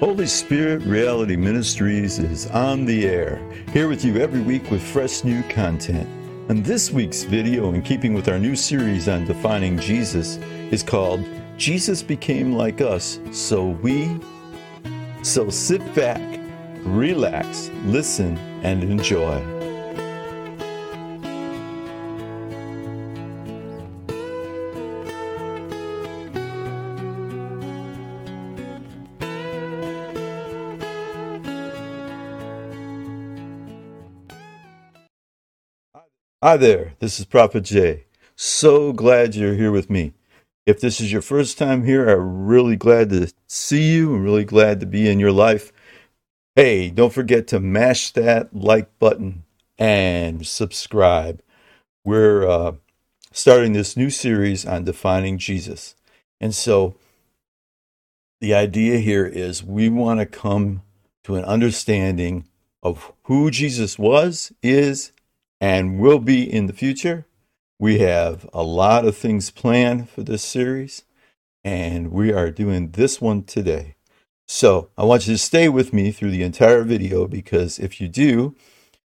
Holy Spirit Reality Ministries is on the air, here with you every week with fresh new content. And this week's video, in keeping with our new series on defining Jesus, is called Jesus Became Like Us, So We. So sit back, relax, listen, and enjoy. Hi there, this is Prophet Jay. So glad you're here with me. If this is your first time here, I'm really glad to see you. I'm really glad to be in your life. Hey, don't forget to mash that like button and subscribe. We're uh, starting this new series on defining Jesus. And so the idea here is we want to come to an understanding of who Jesus was, is, and will be in the future. We have a lot of things planned for this series, and we are doing this one today. So I want you to stay with me through the entire video because if you do,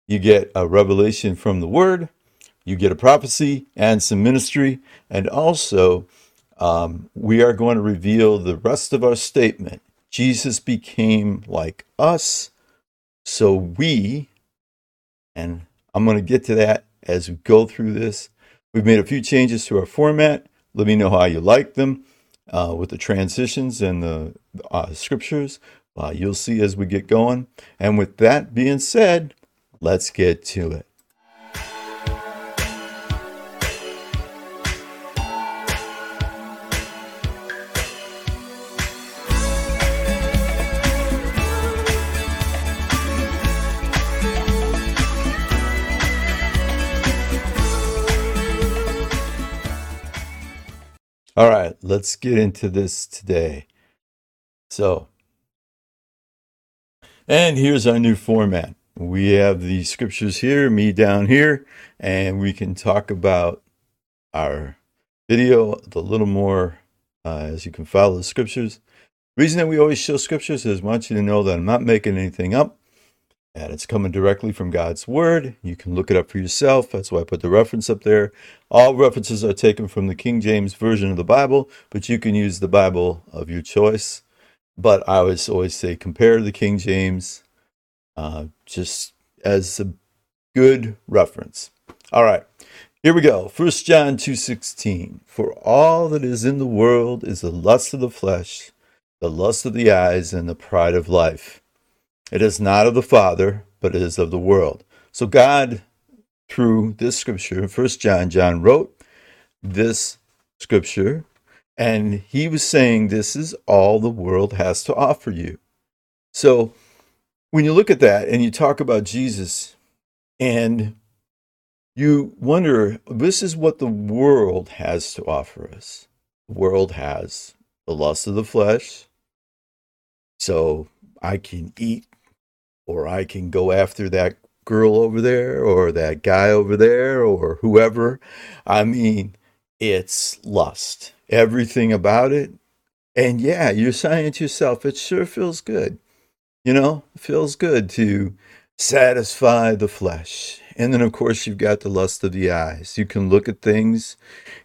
you get a revelation from the Word, you get a prophecy and some ministry, and also um, we are going to reveal the rest of our statement. Jesus became like us, so we, and I'm going to get to that as we go through this. We've made a few changes to our format. Let me know how you like them uh, with the transitions and the uh, scriptures. Uh, you'll see as we get going. And with that being said, let's get to it. All right, let's get into this today. So, and here's our new format. We have the scriptures here, me down here, and we can talk about our video a little more uh, as you can follow the scriptures. reason that we always show scriptures is I want you to know that I'm not making anything up and it's coming directly from God's Word. You can look it up for yourself. That's why I put the reference up there. All references are taken from the King James Version of the Bible, but you can use the Bible of your choice. But I always always say compare the King James uh, just as a good reference. All right. Here we go. 1 John 2:16. For all that is in the world is the lust of the flesh, the lust of the eyes, and the pride of life it is not of the Father, but it is of the world. So God, through this scripture, First John, John wrote this scripture, and he was saying this is all the world has to offer you. So when you look at that and you talk about Jesus and you wonder, this is what the world has to offer us. The world has the lust of the flesh. So I can eat or I can go after that girl over there or that guy over there or whoever. I mean, it's lust. Everything about it. And yeah, you're saying to yourself, it sure feels good. You know, it feels good to satisfy the flesh. And then, of course, you've got the lust of the eyes. You can look at things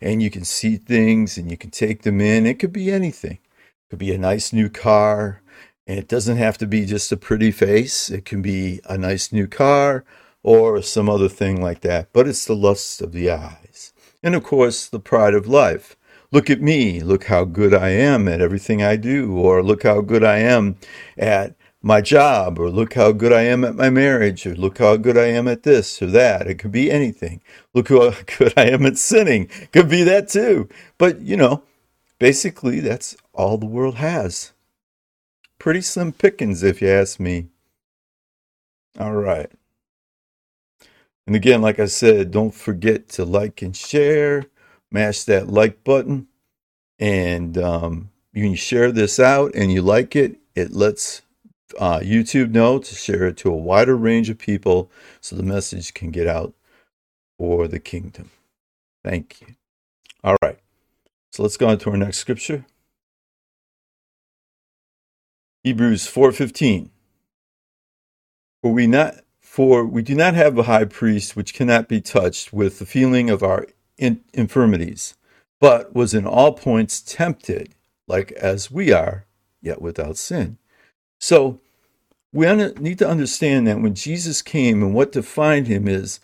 and you can see things and you can take them in. It could be anything. It could be a nice new car. And it doesn't have to be just a pretty face, it can be a nice new car or some other thing like that. But it's the lust of the eyes. And of course, the pride of life. Look at me, look how good I am at everything I do, or look how good I am at my job, or look how good I am at my marriage, or look how good I am at this or that. It could be anything. Look how good I am at sinning. Could be that too. But, you know, basically, that's all the world has pretty slim pickings, if you ask me. All right. And again, like I said, don't forget to like and share. Mash that like button. And um, you share this out and you like it, it lets uh, YouTube know to share it to a wider range of people so the message can get out for the kingdom. Thank you. All right. So let's go on to our next scripture. Hebrews 4:15 For we not for we do not have a high priest which cannot be touched with the feeling of our in- infirmities, but was in all points tempted like as we are, yet without sin. So we need to understand that when Jesus came and what defined him is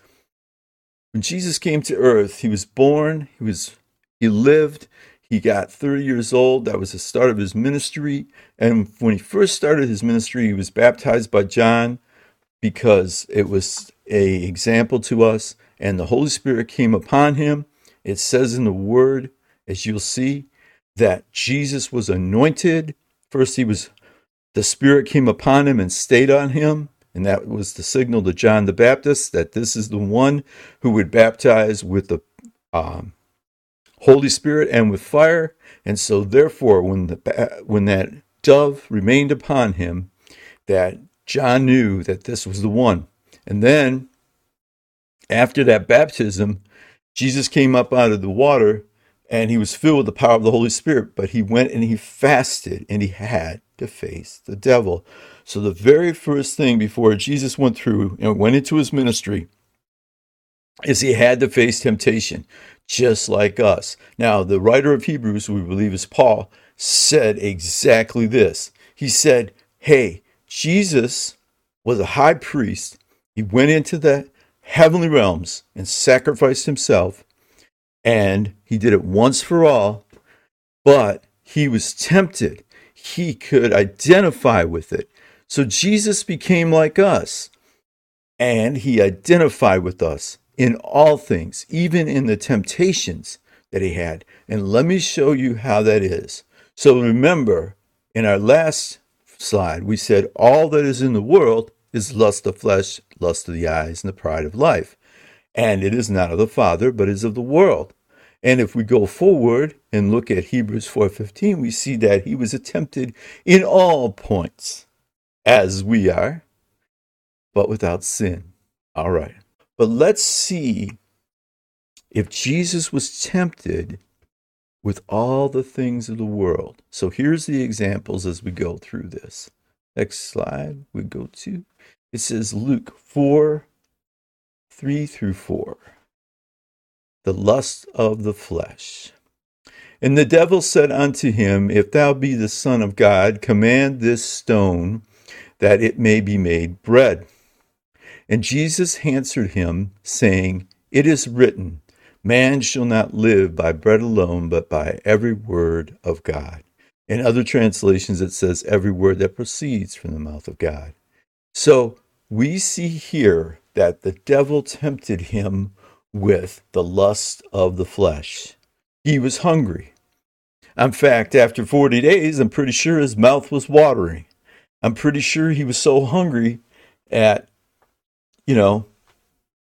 when Jesus came to earth, he was born, he was he lived, he got 30 years old. That was the start of his ministry. And when he first started his ministry, he was baptized by John because it was a example to us and the Holy Spirit came upon him. It says in the word, as you'll see, that Jesus was anointed. First, he was the Spirit came upon him and stayed on him. And that was the signal to John the Baptist that this is the one who would baptize with the um, Holy Spirit and with fire. And so, therefore, when the when that dove remained upon him, that John knew that this was the one. And then, after that baptism, Jesus came up out of the water and he was filled with the power of the Holy Spirit, but he went and he fasted and he had to face the devil. So the very first thing before Jesus went through and went into his ministry is he had to face temptation, just like us. Now, the writer of Hebrews, we believe is Paul, said exactly this. He said, Hey, Jesus was a high priest. He went into the heavenly realms and sacrificed himself and he did it once for all, but he was tempted. He could identify with it. So Jesus became like us, and he identified with us in all things, even in the temptations that he had. And let me show you how that is. So remember, in our last slide, we said all that is in the world is lust of flesh, lust of the eyes, and the pride of life and it is not of the Father, but is of the world. And if we go forward and look at Hebrews 4:15, we see that he was tempted in all points as we are, but without sin. All right. But let's see if Jesus was tempted with all the things of the world. So here's the examples as we go through this. Next slide we go to. It says Luke 4 3 through 4. The lust of the flesh. And the devil said unto him, If thou be the Son of God, command this stone that it may be made bread. And Jesus answered him, saying, It is written, Man shall not live by bread alone, but by every word of God. In other translations, it says, Every word that proceeds from the mouth of God. So we see here that the devil tempted him with the lust of the flesh. He was hungry. In fact, after 40 days, I'm pretty sure his mouth was watering. I'm pretty sure he was so hungry at, you know,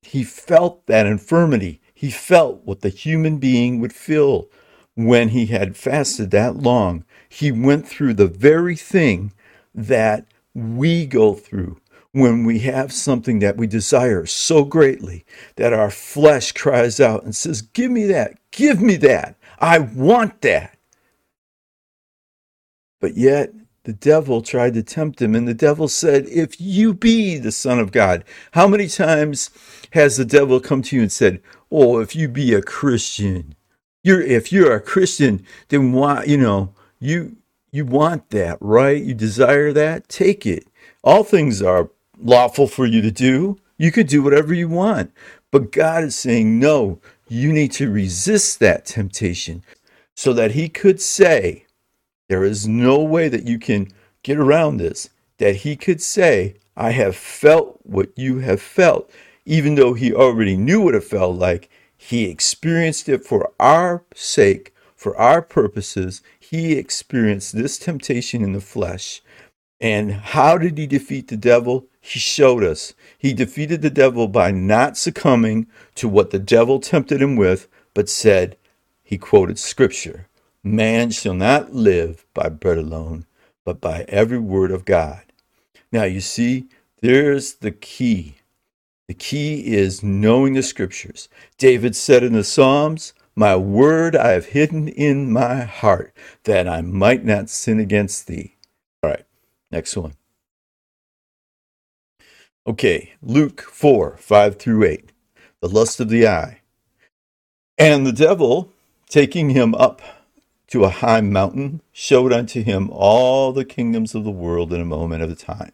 he felt that infirmity. He felt what the human being would feel when he had fasted that long. He went through the very thing that we go through when we have something that we desire so greatly that our flesh cries out and says, Give me that, give me that, I want that. But yet, the devil tried to tempt him, and the devil said, If you be the Son of God, how many times has the devil come to you and said, Oh, if you be a Christian, you're if you're a Christian, then why, you know, you you want that, right? You desire that, take it. All things are lawful for you to do. You could do whatever you want. But God is saying, no, you need to resist that temptation so that He could say, there is no way that you can get around this, that He could say, I have felt what you have felt, even though He already knew what it felt like. He experienced it for our sake, for our purposes. He experienced this temptation in the flesh. And how did he defeat the devil? He showed us. He defeated the devil by not succumbing to what the devil tempted him with, but said, he quoted scripture Man shall not live by bread alone, but by every word of God. Now, you see, there's the key. The key is knowing the scriptures. David said in the Psalms, My word I have hidden in my heart, that I might not sin against thee. All right. Next one. Okay, Luke 4 5 through 8. The lust of the eye. And the devil, taking him up to a high mountain, showed unto him all the kingdoms of the world in a moment of time.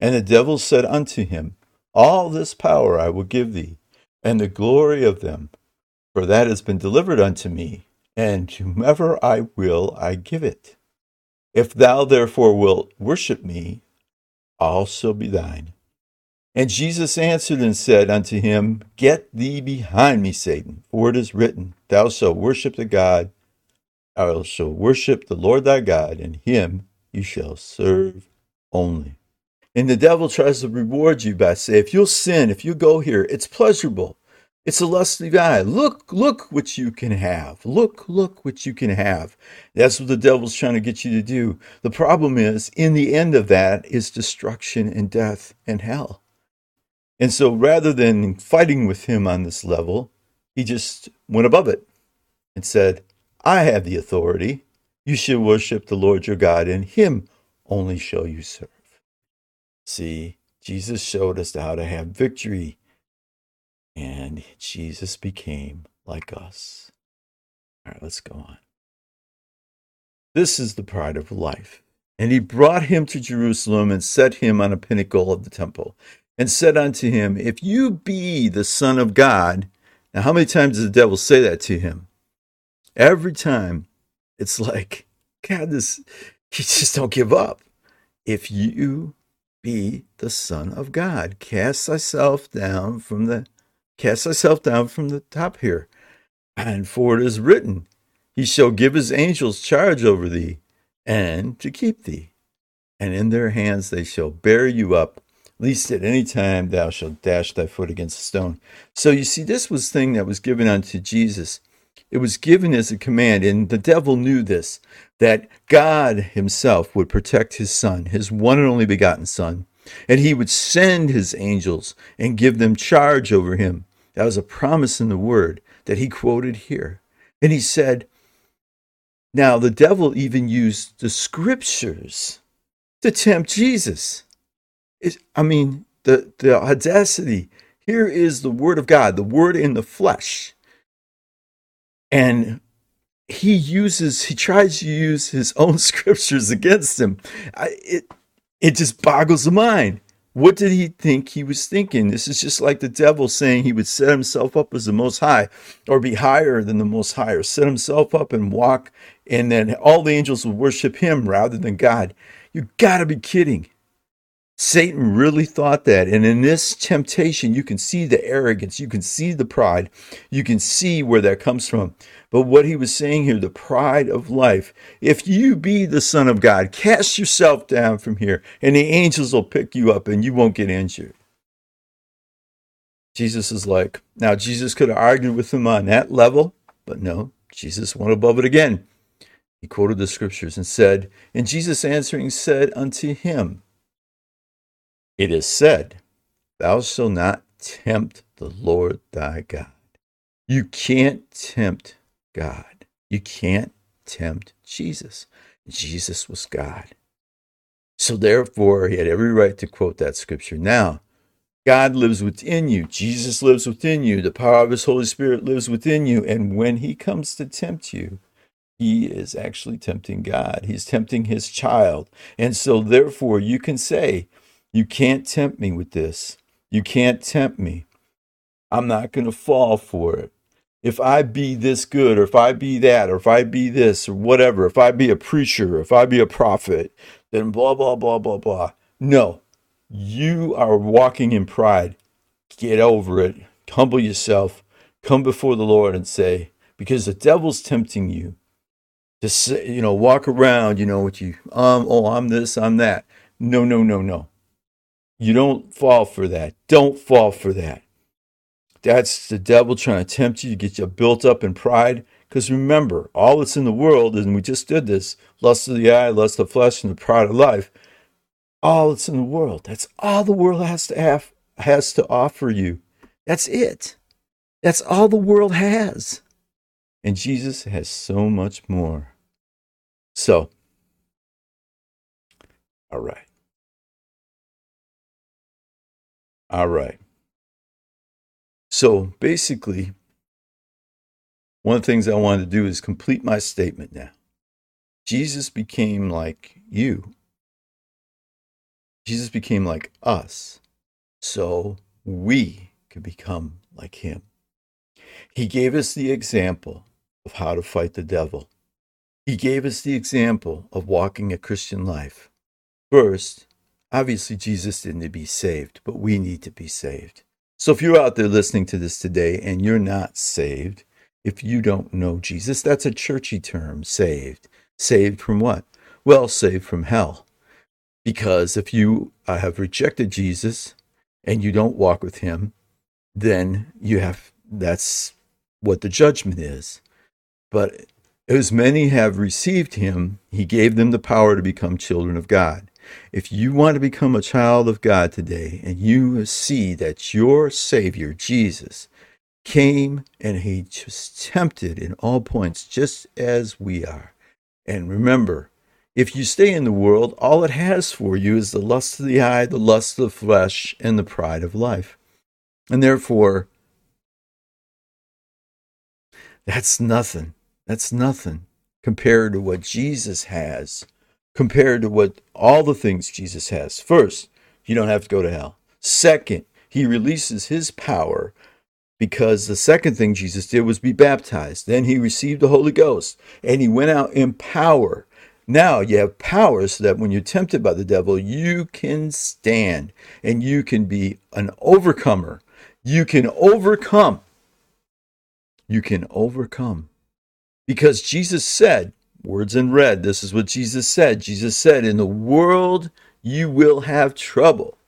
And the devil said unto him, All this power I will give thee, and the glory of them, for that has been delivered unto me, and to whomever I will I give it. If thou therefore wilt worship me, all shall be thine. And Jesus answered and said unto him, Get thee behind me, Satan, for it is written, Thou shalt worship the God, thou shalt worship the Lord thy God, and him you shall serve only. And the devil tries to reward you by saying, if you'll sin, if you go here, it's pleasurable. It's a lusty guy. Look, look what you can have. Look, look what you can have. That's what the devil's trying to get you to do. The problem is, in the end of that is destruction and death and hell. And so rather than fighting with him on this level, he just went above it and said, I have the authority. You should worship the Lord your God, and him only shall you serve. See, Jesus showed us how to have victory, and Jesus became like us. All right, let's go on. This is the pride of life. And he brought him to Jerusalem and set him on a pinnacle of the temple and said unto him, If you be the Son of God, now how many times does the devil say that to him? Every time it's like, God, this, you just don't give up. If you be the Son of God, cast thyself down from the cast thyself down from the top here. And for it is written, He shall give his angels charge over thee, and to keep thee. And in their hands they shall bear you up, least at any time thou shalt dash thy foot against a stone. So you see, this was thing that was given unto Jesus. It was given as a command, and the devil knew this that God himself would protect his son, his one and only begotten son, and he would send his angels and give them charge over him. That was a promise in the word that he quoted here. And he said, Now the devil even used the scriptures to tempt Jesus. I mean, the, the audacity. Here is the word of God, the word in the flesh. And he uses, he tries to use his own scriptures against him. I, it, it just boggles the mind. What did he think he was thinking? This is just like the devil saying he would set himself up as the most high or be higher than the most high or set himself up and walk, and then all the angels would worship him rather than God. You gotta be kidding. Satan really thought that. And in this temptation, you can see the arrogance, you can see the pride, you can see where that comes from. But what he was saying here, the pride of life, if you be the Son of God, cast yourself down from here, and the angels will pick you up and you won't get injured. Jesus is like, now Jesus could have argued with him on that level, but no, Jesus went above it again. He quoted the scriptures and said, And Jesus answering said unto him, it is said, Thou shalt not tempt the Lord thy God. You can't tempt God. You can't tempt Jesus. Jesus was God. So therefore, he had every right to quote that scripture. Now, God lives within you. Jesus lives within you. The power of his Holy Spirit lives within you. And when he comes to tempt you, he is actually tempting God. He's tempting his child. And so therefore, you can say, you can't tempt me with this. You can't tempt me. I'm not going to fall for it. If I be this good, or if I be that, or if I be this, or whatever, if I be a preacher, if I be a prophet, then blah, blah, blah, blah, blah. No, you are walking in pride. Get over it. Humble yourself. Come before the Lord and say, because the devil's tempting you to say, you know, walk around, you know, with you, um, oh, I'm this, I'm that. No, no, no, no. You don't fall for that. Don't fall for that. That's the devil trying to tempt you to get you built up in pride. Because remember, all that's in the world, and we just did this lust of the eye, lust of the flesh, and the pride of life. All that's in the world. That's all the world has to have, has to offer you. That's it. That's all the world has. And Jesus has so much more. So, All right. All right. So basically, one of the things I wanted to do is complete my statement now. Jesus became like you. Jesus became like us so we could become like him. He gave us the example of how to fight the devil. He gave us the example of walking a Christian life. First, obviously, Jesus didn't be saved, but we need to be saved. So if you're out there listening to this today and you're not saved, if you don't know Jesus, that's a churchy term, saved. Saved from what? Well, saved from hell. Because if you uh, have rejected Jesus and you don't walk with him, then you have that's what the judgment is. But as many have received him, he gave them the power to become children of God. If you want to become a child of God today and you see that your Savior, Jesus, came and he was tempted in all points, just as we are. And remember, if you stay in the world, all it has for you is the lust of the eye, the lust of the flesh, and the pride of life. And therefore, that's nothing. That's nothing compared to what Jesus has, compared to what all the things Jesus has. First, you don't have to go to hell. Second, he releases his power because the second thing Jesus did was be baptized. Then he received the Holy Ghost and he went out in power. Now you have power so that when you're tempted by the devil, you can stand and you can be an overcomer. You can overcome. You can overcome. Because Jesus said, words in red, this is what Jesus said. Jesus said, In the world you will have trouble,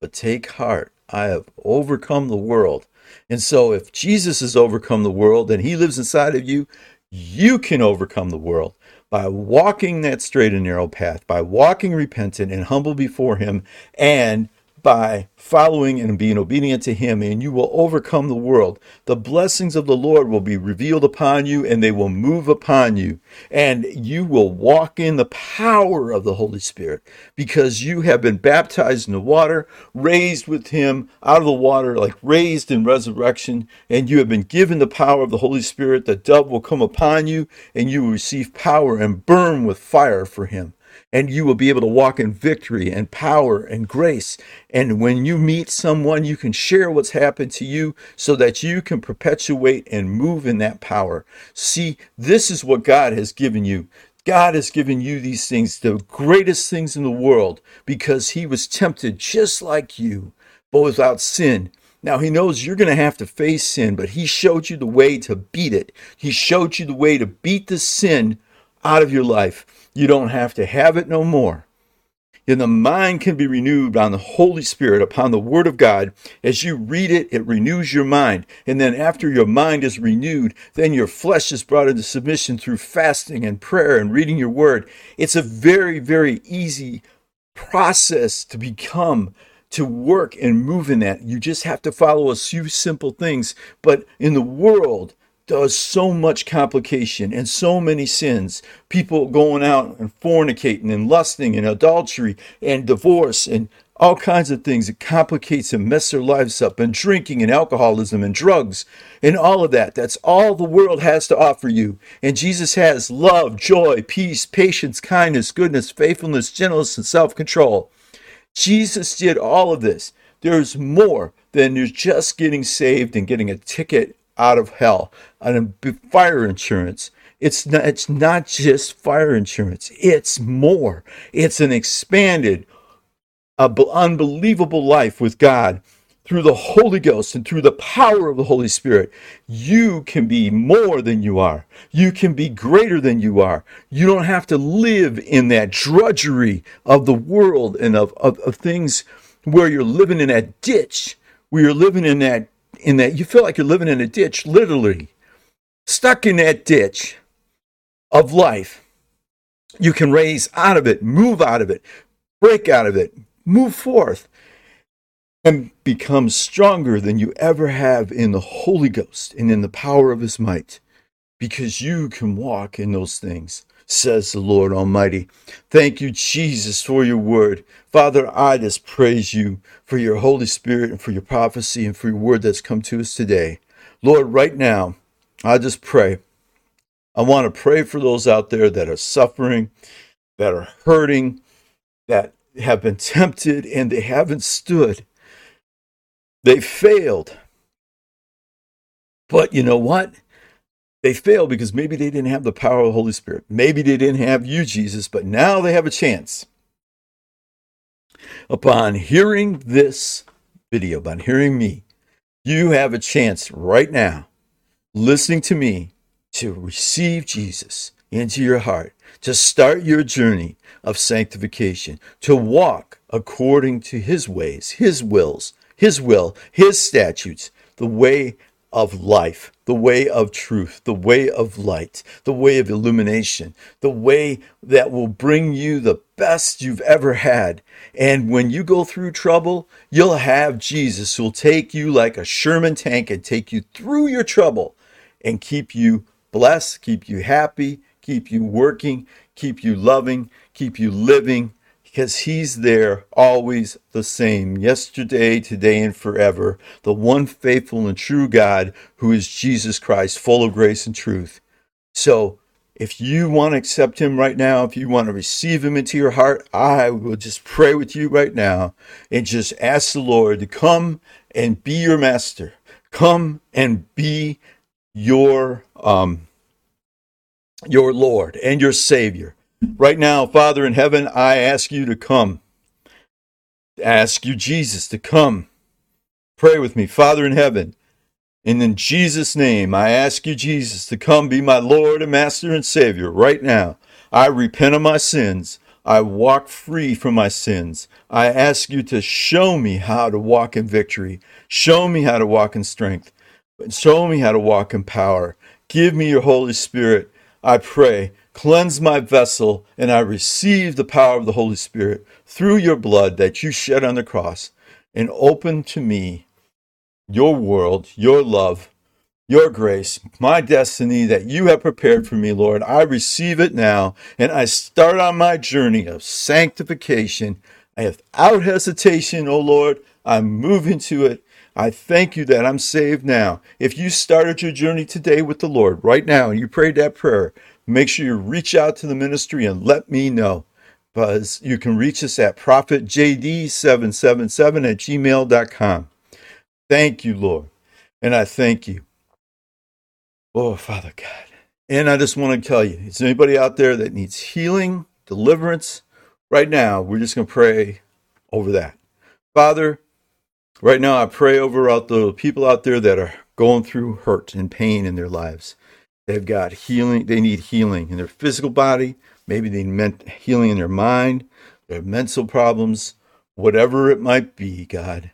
but take heart. I have overcome the world. And so, if Jesus has overcome the world and he lives inside of you, you can overcome the world by walking that straight and narrow path, by walking repentant and humble before him, and by following and being obedient to Him, and you will overcome the world. The blessings of the Lord will be revealed upon you, and they will move upon you, and you will walk in the power of the Holy Spirit because you have been baptized in the water, raised with Him out of the water, like raised in resurrection, and you have been given the power of the Holy Spirit. The dove will come upon you, and you will receive power and burn with fire for Him and you will be able to walk in victory and power and grace. And when you meet someone, you can share what's happened to you so that you can perpetuate and move in that power. See, this is what God has given you. God has given you these things, the greatest things in the world, because He was tempted just like you, but without sin. Now, He knows you're going to have to face sin, but He showed you the way to beat it. He showed you the way to beat the sin out of your life. You don't have to have it no more. And the mind can be renewed on the Holy Spirit, upon the Word of God. As you read it, it renews your mind. And then after your mind is renewed, then your flesh is brought into submission through fasting and prayer and reading your Word. It's a very, very easy process to become to work and move in that. You just have to follow a few simple things. But in the world, does so much complication and so many sins. People going out and fornicating and lusting and adultery and divorce and all kinds of things. It complicates and messes their lives up and drinking and alcoholism and drugs and all of that. That's all the world has to offer you. And Jesus has love, joy, peace, patience, kindness, goodness, faithfulness, gentleness, and self control. Jesus did all of this. There's more than you're just getting saved and getting a ticket out of hell on fire insurance. It's not, it's not just fire insurance. It's more. It's an expanded, unbelievable life with God through the Holy Ghost and through the power of the Holy Spirit. You can be more than you are. You can be greater than you are. You don't have to live in that drudgery of the world and of, of, of things where you're living in that ditch, where you're living in that in that you feel like you're living in a ditch, literally stuck in that ditch of life. You can raise out of it, move out of it, break out of it, move forth, and become stronger than you ever have in the Holy Ghost and in the power of His might. because you can walk in those things, says the Lord Almighty. Thank you, Jesus, for your word. Father, I just praise you for your Holy Spirit and for your prophecy and for your word that's come to us today. Lord, right now, I just pray. I want to pray for those out there that are suffering, that are hurting, that have been tempted and they haven't stood. They failed. But you know what? They failed because maybe they didn't have the power of the Holy Spirit. Maybe they didn't have you, Jesus, but now they have a chance. Upon hearing this video, upon hearing me, you have a chance right now, listening to me, to receive Jesus into your heart, to start your journey of sanctification, to walk according to his ways, his wills, his will, his statutes, the way of life, the way of truth, the way of light, the way of illumination, the way that will bring you the best you've ever had. And when you go through trouble, you'll have Jesus who'll take you like a Sherman tank and take you through your trouble and keep you blessed, keep you happy, keep you working, keep you loving, keep you living, because He's there always the same, yesterday, today, and forever. The one faithful and true God who is Jesus Christ, full of grace and truth. So, if you want to accept Him right now, if you want to receive Him into your heart, I will just pray with you right now and just ask the Lord to come and be your master. Come and be your um, your Lord and your Savior. Right now, Father in heaven, I ask you to come. Ask you, Jesus, to come. Pray with me, Father in heaven. And in Jesus' name, I ask you, Jesus, to come be my Lord and Master and Savior right now. I repent of my sins. I walk free from my sins. I ask you to show me how to walk in victory. Show me how to walk in strength. Show me how to walk in power. Give me your Holy Spirit. I pray Cleanse my vessel, and I receive the power of the Holy Spirit through your blood that you shed on the cross, and open to me your world, your love, your grace, my destiny that you have prepared for me, Lord. I receive it now, and I start on my journey of sanctification. Without hesitation, O Lord, I move into it. I thank you that I'm saved now. If you started your journey today with the Lord right now and you prayed that prayer, make sure you reach out to the ministry and let me know. Because you can reach us at prophetjd777 at gmail.com. Thank you, Lord. And I thank you. Oh, Father God. And I just want to tell you, is anybody out there that needs healing, deliverance? Right now, we're just going to pray over that. Father, right now I pray over out the people out there that are going through hurt and pain in their lives. They've got healing. They need healing in their physical body. Maybe they need healing in their mind, their mental problems, whatever it might be, God.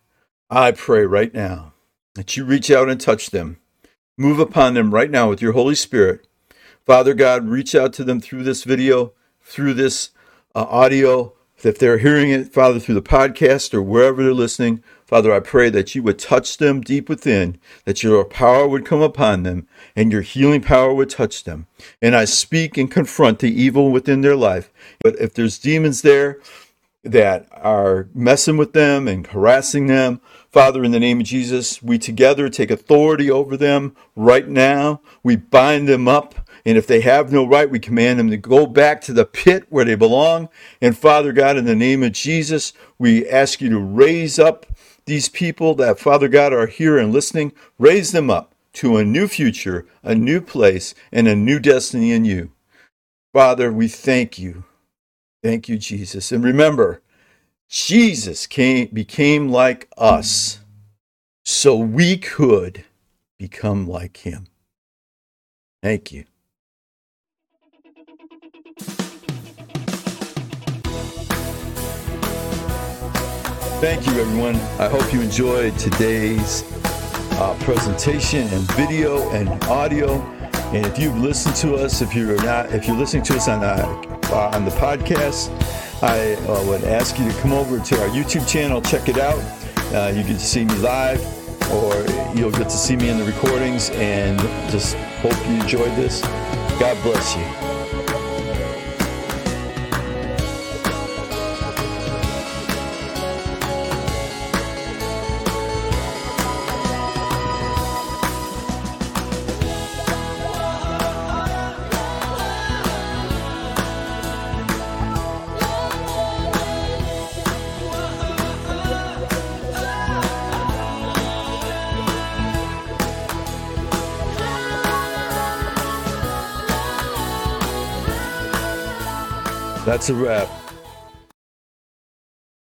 I pray right now that you reach out and touch them. Move upon them right now with your Holy Spirit. Father God, reach out to them through this video, through this uh, audio. If they're hearing it, Father, through the podcast or wherever they're listening, Father, I pray that you would touch them deep within, that your power would come upon them, and your healing power would touch them. And I speak and confront the evil within their life. But if there's demons there that are messing with them and harassing them, Father, in the name of Jesus, we together take authority over them right now. We bind them up. And if they have no right, we command them to go back to the pit where they belong. And Father God, in the name of Jesus, we ask you to raise up these people that, Father God, are here and listening, raise them up to a new future, a new place, and a new destiny in you. Father, we thank you. Thank you, Jesus. And remember, Jesus came, became like us so we could become like him. Thank you. Thank you, everyone. I hope you enjoyed today's uh, presentation and video and audio. And if you've listened to us, if you're not, if you're listening to us on the, uh, on the podcast, I uh, would ask you to come over to our YouTube channel, check it out. Uh, you can see me live or you'll get to see me in the recordings. And just hope you enjoyed this. God bless you. That's uh, a wrap.